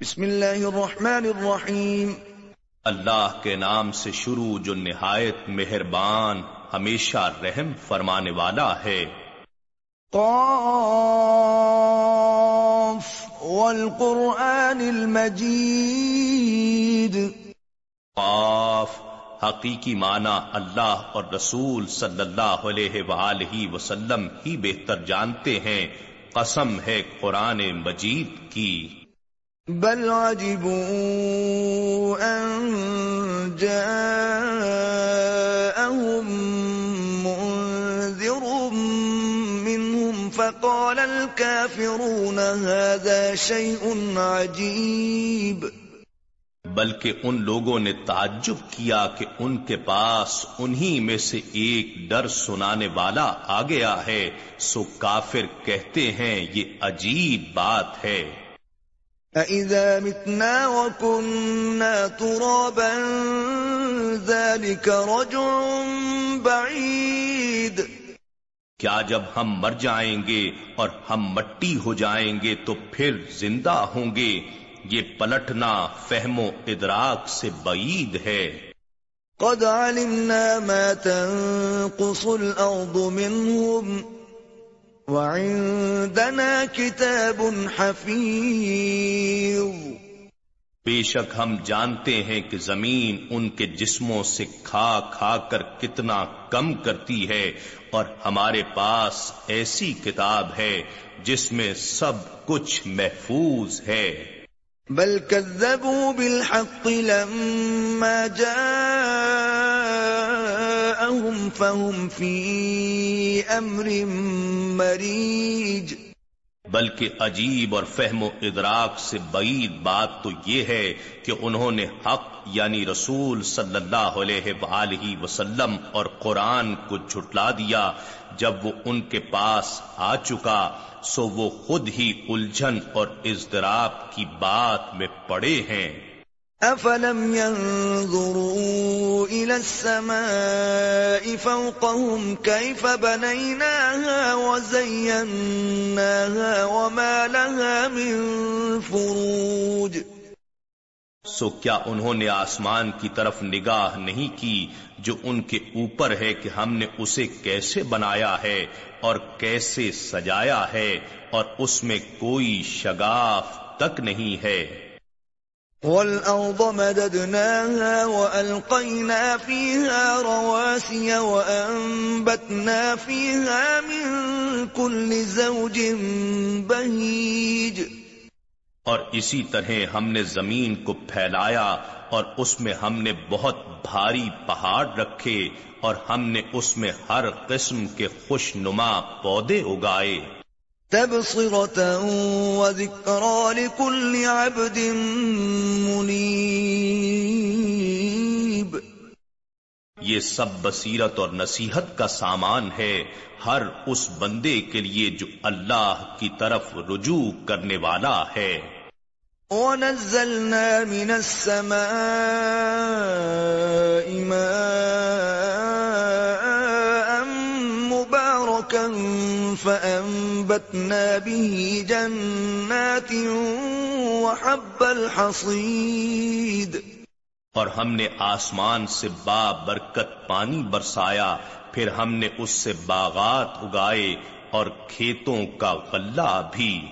بسم اللہ الرحمن الرحیم۔ اللہ کے نام سے شروع جو نہایت مہربان ہمیشہ رحم فرمانے والا ہے۔ قاف والقرآن المجید۔ قاف حقیقی معنی اللہ اور رسول صلی اللہ علیہ وآلہ وسلم ہی بہتر جانتے ہیں۔ قسم ہے قرآن مجید کی۔ بل عجبوا ان جاءهم منذر منهم فقال الكافرون هذا شيء عجيب. بلکہ ان لوگوں نے تعجب کیا کہ ان کے پاس انہی میں سے ایک ڈر سنانے والا آ گیا ہے، سو کافر کہتے ہیں یہ عجیب بات ہے۔ أَإِذَا مِتْنَا وَكُنَّا تُرَابًا ذَلِكَ رَجُعٌ بَعِيدٌ کیا جب ہم مر جائیں گے اور ہم مٹی ہو جائیں گے تو پھر زندہ ہوں گے؟ یہ پلٹنا فہم و ادراک سے بعید ہے۔ قد علمنا ما تنقص الأرض منهم وعندنا كتاب حفيظ۔ بے شک ہم جانتے ہیں کہ زمین ان کے جسموں سے کھا کھا کر کتنا کم کرتی ہے اور ہمارے پاس ایسی کتاب ہے جس میں سب کچھ محفوظ ہے۔ بل كذبوا بالحق لما جاءهم فهم في أمر مريج. بلکہ عجیب اور فہم و ادراک سے بعید بات تو یہ ہے کہ انہوں نے حق یعنی رسول صلی اللہ علیہ وآلہ وسلم اور قرآن کو جھٹلا دیا، جب وہ ان کے پاس آ چکا، سو وہ خود ہی الجھن اور اضطراب کی بات میں پڑے ہیں۔ افلم ينظروا الى السماء فوقهم كيف بنيناها وزيناها وما لها من فروج سو کیا انہوں نے آسمان کی طرف نگاہ نہیں کی جو ان کے اوپر ہے کہ ہم نے اسے کیسے بنایا ہے اور کیسے سجایا ہے اور اس میں کوئی شگاف تک نہیں ہے؟ والأرض مددناها وألقينا فيها رواسي وأنبتنا فيها من كل زوج بهيج. اور اسی طرح ہم نے زمین کو پھیلایا اور اس میں ہم نے بہت بھاری پہاڑ رکھے اور ہم نے اس میں ہر قسم کے خوش نما پودے اگائے۔ لكل عبد منيب. یہ سب بصیرت اور نصیحت کا سامان ہے ہر اس بندے کے لیے جو اللہ کی طرف رجوع کرنے والا ہے۔ وَنَزَّلْنَا مِنَ السَّمَاءِ مَاءً مُبَارَكًا فَأَنبَتْنَا بِهِ جَنَّاتٍ وَحَبَّ الْحَصِيدِ اور ہم نے آسمان سے با برکت پانی برسایا پھر ہم نے اس سے باغات اگائے اور کھیتوں کا غلہ بھی۔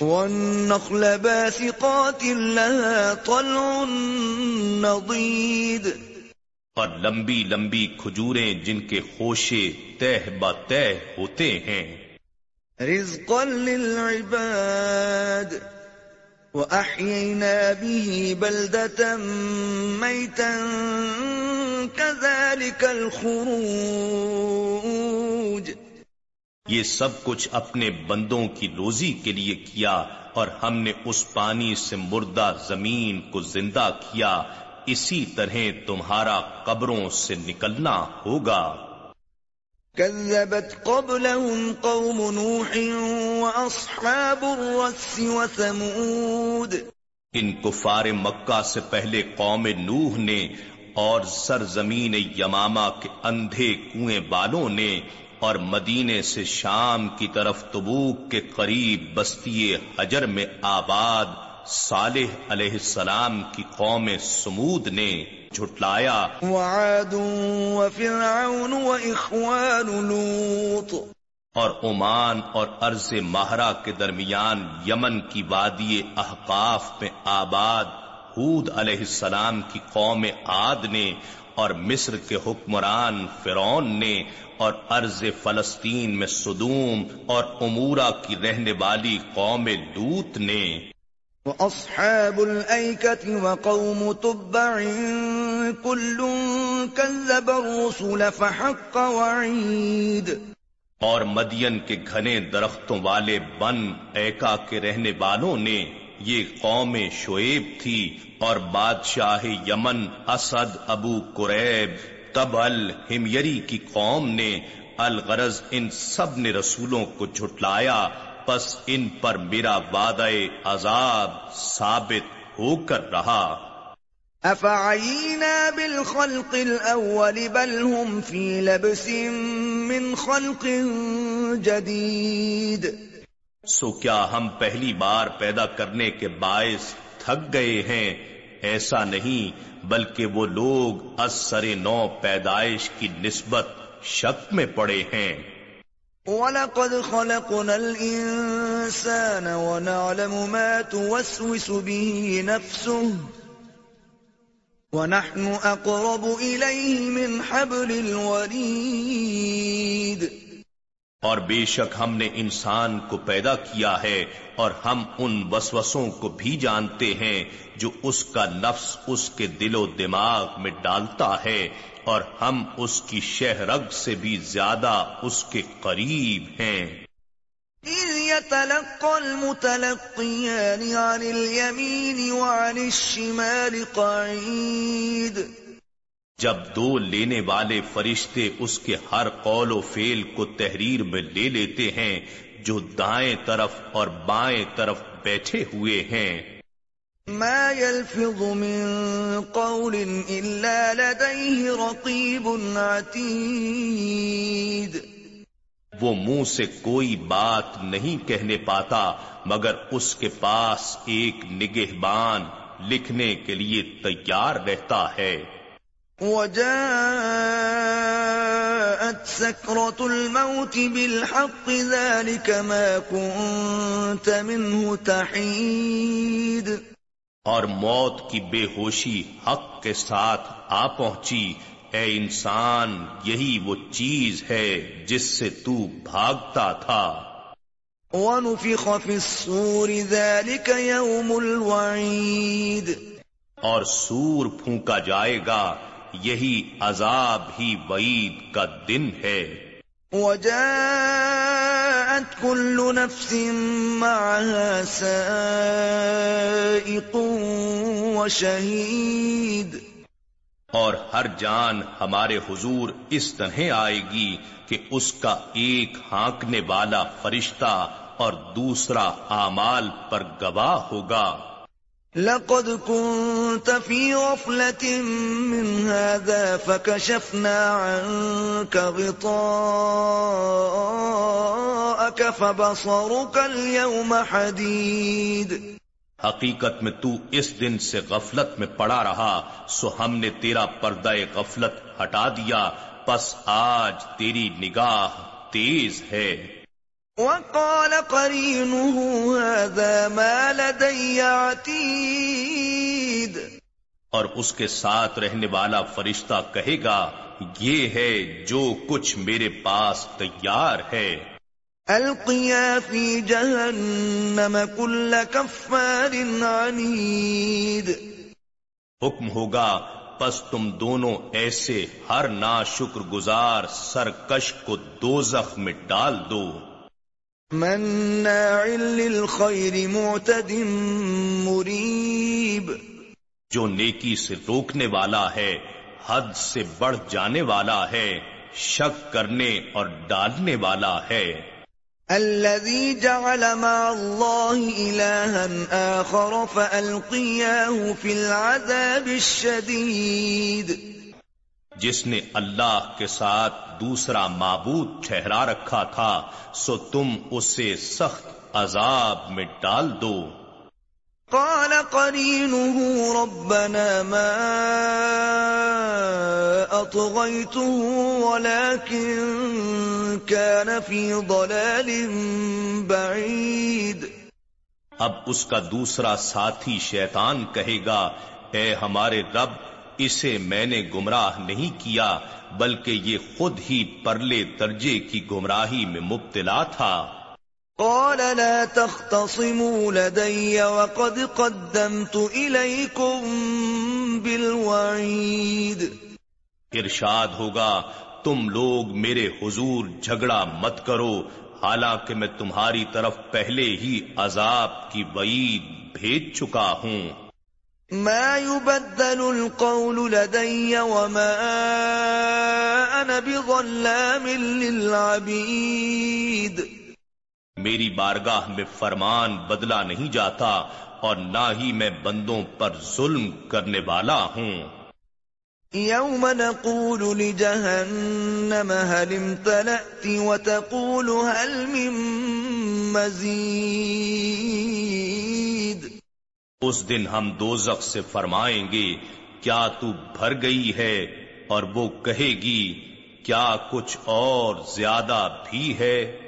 والنخل باسقات لها طلع نضيد اور لمبی لمبی کھجوریں جن کے خوشے تہ بہ ہوتے ہیں۔ رزقا للعباد. وأحيينا به بلدة ميتا كذلك الخروج. یہ سب کچھ اپنے بندوں کی روزی کے لیے کیا اور ہم نے اس پانی سے مردہ زمین کو زندہ کیا، اسی طرح تمہارا قبروں سے نکلنا ہوگا۔ كذبت قبلهم قوم نوح وأصحاب الرس وثمود. ان کفار مکہ سے پہلے قوم نوح نے اور سرزمین یمامہ کے اندھے کنویں والوں نے اور مدینے سے شام کی طرف تبوک کے قریب بستی حجر میں آباد صالح علیہ السلام کی قوم سمود نے جھٹلایا۔ وعاد وفرعون واخوان لوط۔ اور عمان اور ارض ماہرہ کے درمیان یمن کی وادی احقاف میں آباد حود علیہ السلام کی قوم عاد نے اور مصر کے حکمران فرون نے اور ارض فلسطین میں صدوم اور امورا کی رہنے والی قوم لوت نے وأصحاب الأيكة وقوم تبع كل كذب الرسل فحق وعيد اور مدین کے گھنے درختوں والے بن ایکا کے رہنے والوں نے یہ قوم شعیب تھی اور بادشاہ یمن اسد ابو قریب تبل ہمری کی قوم نے الغرض ان سب نے رسولوں کو جھٹلایا پس ان پر میرا وعدہ عذاب ثابت ہو کر رہا۔ افعینا بالخلق الاول بل هم فی لبس من خلق جدید۔ سو کیا ہم پہلی بار پیدا کرنے کے باعث تھک گئے ہیں؟ ایسا نہیں بلکہ وہ لوگ اثر نو پیدائش کی نسبت شک میں پڑے ہیں۔ وَلَقَدْ خَلَقْنَا الْإِنسَانَ وَنَعْلَمُ مَا تُوَسْوِسُ بِهِ نَفْسُهُ وَنَحْنُ أَقْرَبُ إِلَيْهِ مِنْ حَبْلِ الْوَرِيدِ اور بے شک ہم نے انسان کو پیدا کیا ہے اور ہم ان وسوسوں کو بھی جانتے ہیں جو اس کا نفس اس کے دل و دماغ میں ڈالتا ہے اور ہم اس کی شہرگ سے بھی زیادہ اس کے قریب ہیں۔ جب دو لینے والے فرشتے اس کے ہر قول و فیل کو تحریر میں لے لیتے ہیں جو دائیں طرف اور بائیں طرف بیٹھے ہوئے ہیں۔ ما يلفظ من قول إلا لديه رقيب عتيد۔ وہ منہ سے کوئی بات نہیں کہنے پاتا مگر اس کے پاس ایک نگہبان لکھنے کے لیے تیار رہتا ہے۔ وجاءت سكرة الموت بالحق ذلك ما كنت منه تحيد اور موت کی بے ہوشی حق کے ساتھ آ پہنچی۔ اے انسان یہی وہ چیز ہے جس سے تو بھاگتا تھا۔ وَنُفِخَ فِي السُّورِ ذَلِكَ يَوْمُ الْوَعِيدِ اور سور پھونکا جائے گا۔ یہی عذاب ہی وعید کا دن ہے۔ وجاءت كل نفس معها سائق وشهيد۔ اور ہر جان ہمارے حضور اس طرح آئے گی کہ اس کا ایک ہانکنے والا فرشتہ اور دوسرا اعمال پر گواہ ہوگا۔ لقد كنت في غفلة من هذا فكشفنا عنك غطاءك فبصرك اليوم حديد حقیقت میں تو اس دن سے غفلت میں پڑا رہا، سو ہم نے تیرا پردہ غفلت ہٹا دیا، پس آج تیری نگاہ تیز ہے۔ وقال قرينه هذا ما لدي عتيد. اور اس کے ساتھ رہنے والا فرشتہ کہے گا یہ ہے جو کچھ میرے پاس تیار ہے۔ القیا فی جہنم کل کفار عنید حکم ہوگا پس تم دونوں ایسے ہر نا شکر گزار سرکش کو دوزخ میں ڈال دو۔ مناع للخير معتد مريب. جو نیکی سے روکنے والا ہے حد سے بڑھ جانے والا ہے شک کرنے اور ڈالنے والا ہے۔ الذي جعل مع الله إلها آخر فألقياه في العذاب الشديد. جس نے اللہ کے ساتھ دوسرا معبود ٹھہرا رکھا تھا سو تم اسے سخت عذاب میں ڈال دو۔ قال قرينه ربنا ما أطغيته ولكن كان في ضلال بعيد۔ اب اس کا دوسرا ساتھی شیطان کہے گا اے ہمارے رب اسے میں نے گمراہ نہیں کیا بلکہ یہ خود ہی پرلے درجے کی گمراہی میں مبتلا تھا۔ قال لا تختصموا لدي وقد قدمت إليكم بالوعيد۔ ارشاد ہوگا تم لوگ میرے حضور جھگڑا مت کرو حالانکہ میں تمہاری طرف پہلے ہی عذاب کی وعید بھیج چکا ہوں۔ ما يبدل القول لدي وما أنا بظلام للعبيد. میری بارگاہ میں فرمان بدلا نہیں جاتا اور نہ ہی میں بندوں پر ظلم کرنے والا ہوں۔ يوم نقول لجهنم هل امتلأت وتقول هل من مزید؟ اس دن ہم دوزخ سے فرمائیں گے کیا تو بھر گئی ہے؟ اور وہ کہے گی کیا کچھ اور زیادہ بھی ہے؟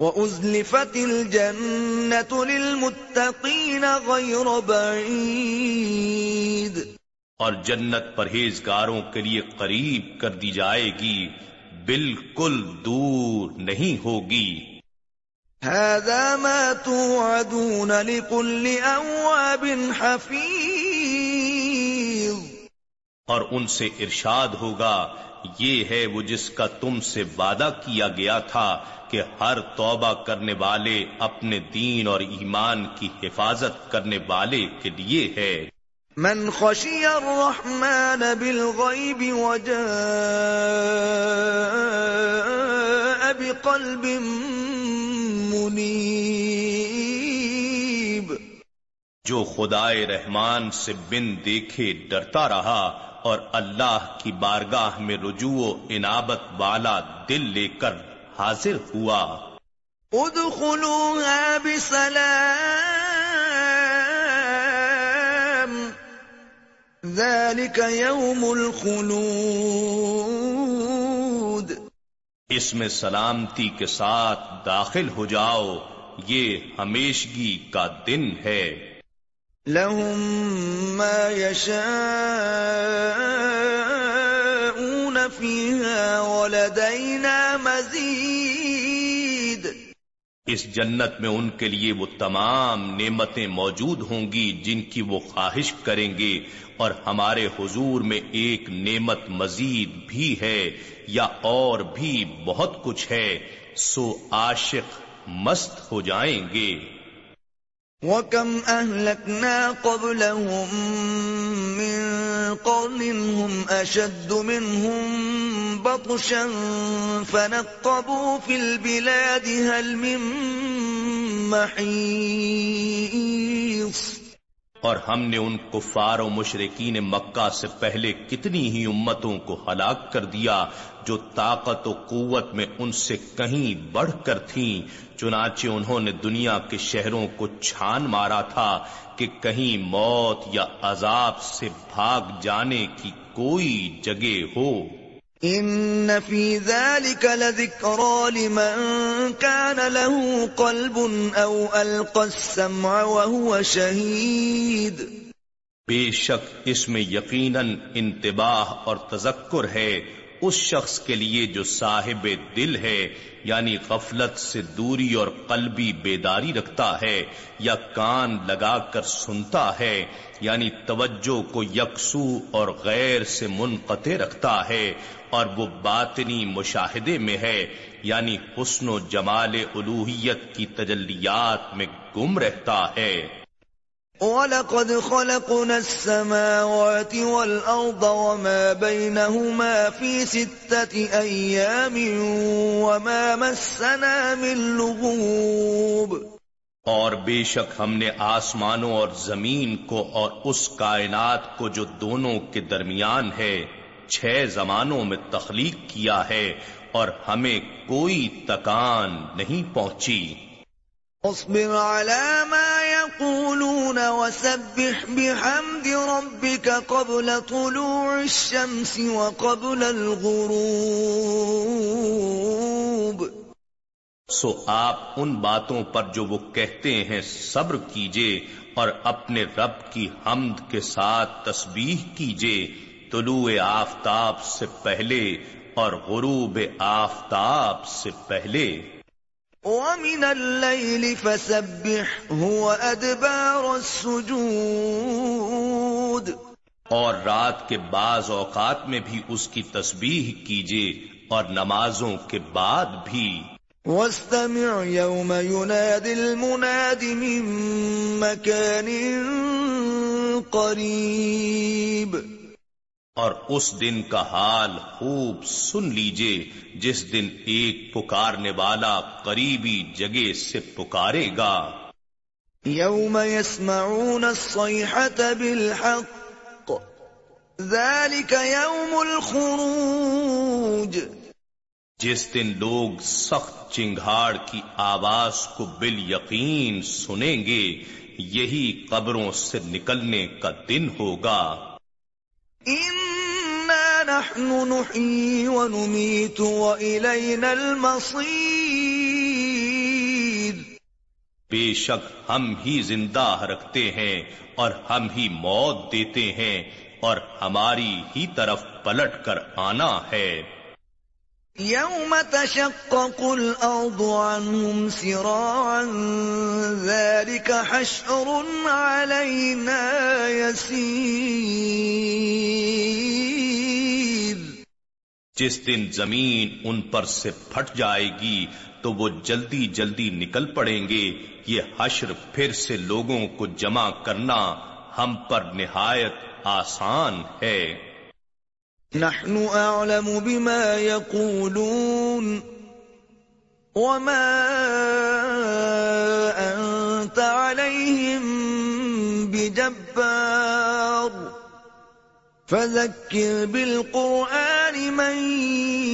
وَأُزْلِفَتِ الْجَنَّةُ لِلْمُتَّقِينَ غَيْرَ بَعِيدٍ اور جنت پرہیزگاروں کے لیے قریب کر دی جائے گی بالکل دور نہیں ہوگی۔ هذا ما توعدون لكل أواب حفيظ۔ اور ان سے ارشاد ہوگا یہ ہے وہ جس کا تم سے وعدہ کیا گیا تھا کہ ہر توبہ کرنے والے اپنے دین اور ایمان کی حفاظت کرنے والے کے لیے ہے۔ من خشی الرحمن بالغیب وجاء بقلب منیب جو خدائے رحمان سے بن دیکھے ڈرتا رہا اور اللہ کی بارگاہ میں رجوع و انابت والا دل لے کر حاضر ہوا۔ ادخلوها بسلام۔ ذلك يوم الخلود اس میں سلامتی کے ساتھ داخل ہو جاؤ، یہ ہمیشگی کا دن ہے۔ لهم ما يشاءون فيها ولدينا اس جنت میں ان کے لیے وہ تمام نعمتیں موجود ہوں گی جن کی وہ خواہش کریں گے اور ہمارے حضور میں ایک نعمت مزید بھی ہے یا اور بھی بہت کچھ ہے، سو عاشق مست ہو جائیں گے۔ وَكَمْ أَهْلَكْنَا قَبْلَهُمْ مِنْ قَرْنٍ هُمْ أَشَدُّ مِنْهُمْ بَطْشًا فَنَقَّبُوا فِي الْبِلَادِ هَلْ مِنْ مَحِيصٍ اور ہم نے ان کفار و مشرقین مکہ سے پہلے کتنی ہی امتوں کو ہلاک کر دیا جو طاقت و قوت میں ان سے کہیں بڑھ کر تھیں، چنانچہ انہوں نے دنیا کے شہروں کو چھان مارا تھا کہ کہیں موت یا عذاب سے بھاگ جانے کی کوئی جگہ ہو۔ ان فی ذلك لذکرى لمن كان له قلب او القى السمع وهو شهید بے شک اس میں یقیناً انتباہ اور تذکر ہے اس شخص کے لیے جو صاحب دل ہے یعنی غفلت سے دوری اور قلبی بیداری رکھتا ہے یا کان لگا کر سنتا ہے یعنی توجہ کو یکسو اور غیر سے منقطع رکھتا ہے اور وہ باطنی مشاہدے میں ہے یعنی حسن و جمال الوحیت کی تجلیات میں گم رہتا ہے۔ وَلَقَدْ خَلَقْنَا السَّمَاوَاتِ وَالْأَرْضَ وَمَا بَيْنَهُمَا فِي سِتَّةِ أَيَّامٍ وَمَا مَسَّنَا مِن لُغُوبٍ. اور بے شک ہم نے آسمانوں اور زمین کو اور اس کائنات کو جو دونوں کے درمیان ہے، چھ زمانوں میں تخلیق کیا ہے اور ہمیں کوئی تکان نہیں پہنچی۔ اصبر على ما يقولون وسبح بحمد ربك قبل طلوع الشمس وقبل الغروب. سو آپ ان باتوں پر جو وہ کہتے ہیں صبر کیجیے اور اپنے رب کی حمد کے ساتھ تسبیح کیجیے طلوع آفتاب سے پہلے اور غروب آفتاب سے پہلے۔ وَمِنَ اللَّيْلِ فَسَبِّحْهُ وَأَدْبَارَ السُّجُودِ. اور رات کے بعض اوقات میں بھی اس کی تسبیح کیجیے اور نمازوں کے بعد بھی۔ وَاسْتَمِعْ يَوْمَ يُنَادِ الْمُنَادِ مِن مَكَانٍ قَرِيبٍ. اور اس دن کا حال خوب سن لیجیے جس دن ایک پکارنے والا قریبی جگہ سے پکارے گا۔ یوم يسمعون الصيحة بالحق ذلك يوم الخروج۔ جس دن لوگ سخت چنگھاڑ کی آواز کو بال یقین سنیں گے یہی قبروں سے نکلنے کا دن ہوگا۔ نحن نحيي ونميت وإلينا المصير. بے شک ہم ہی زندہ رکھتے ہیں اور ہم ہی موت دیتے ہیں اور ہماری ہی طرف پلٹ کر آنا ہے۔ يوم تشقق الأرض عنهم سراعا ذلك حشر علينا يسير جس دن زمین ان پر سے پھٹ جائے گی تو وہ جلدی جلدی نکل پڑیں گے، یہ حشر پھر سے لوگوں کو جمع کرنا ہم پر نہایت آسان ہے۔ نحن اعلم بما يقولون وما انت عليهم بجبار۔ فذكر بالقرآن من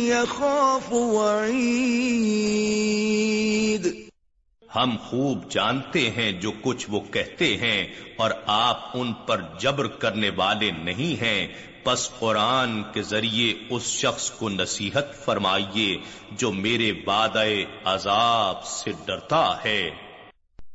يخاف وعيد. ہم خوب جانتے ہیں جو کچھ وہ کہتے ہیں اور آپ ان پر جبر کرنے والے نہیں ہیں۔ پس قرآن کے ذریعے اس شخص کو نصیحت فرمائیے جو میرے وعدہ عذاب سے ڈرتا ہے۔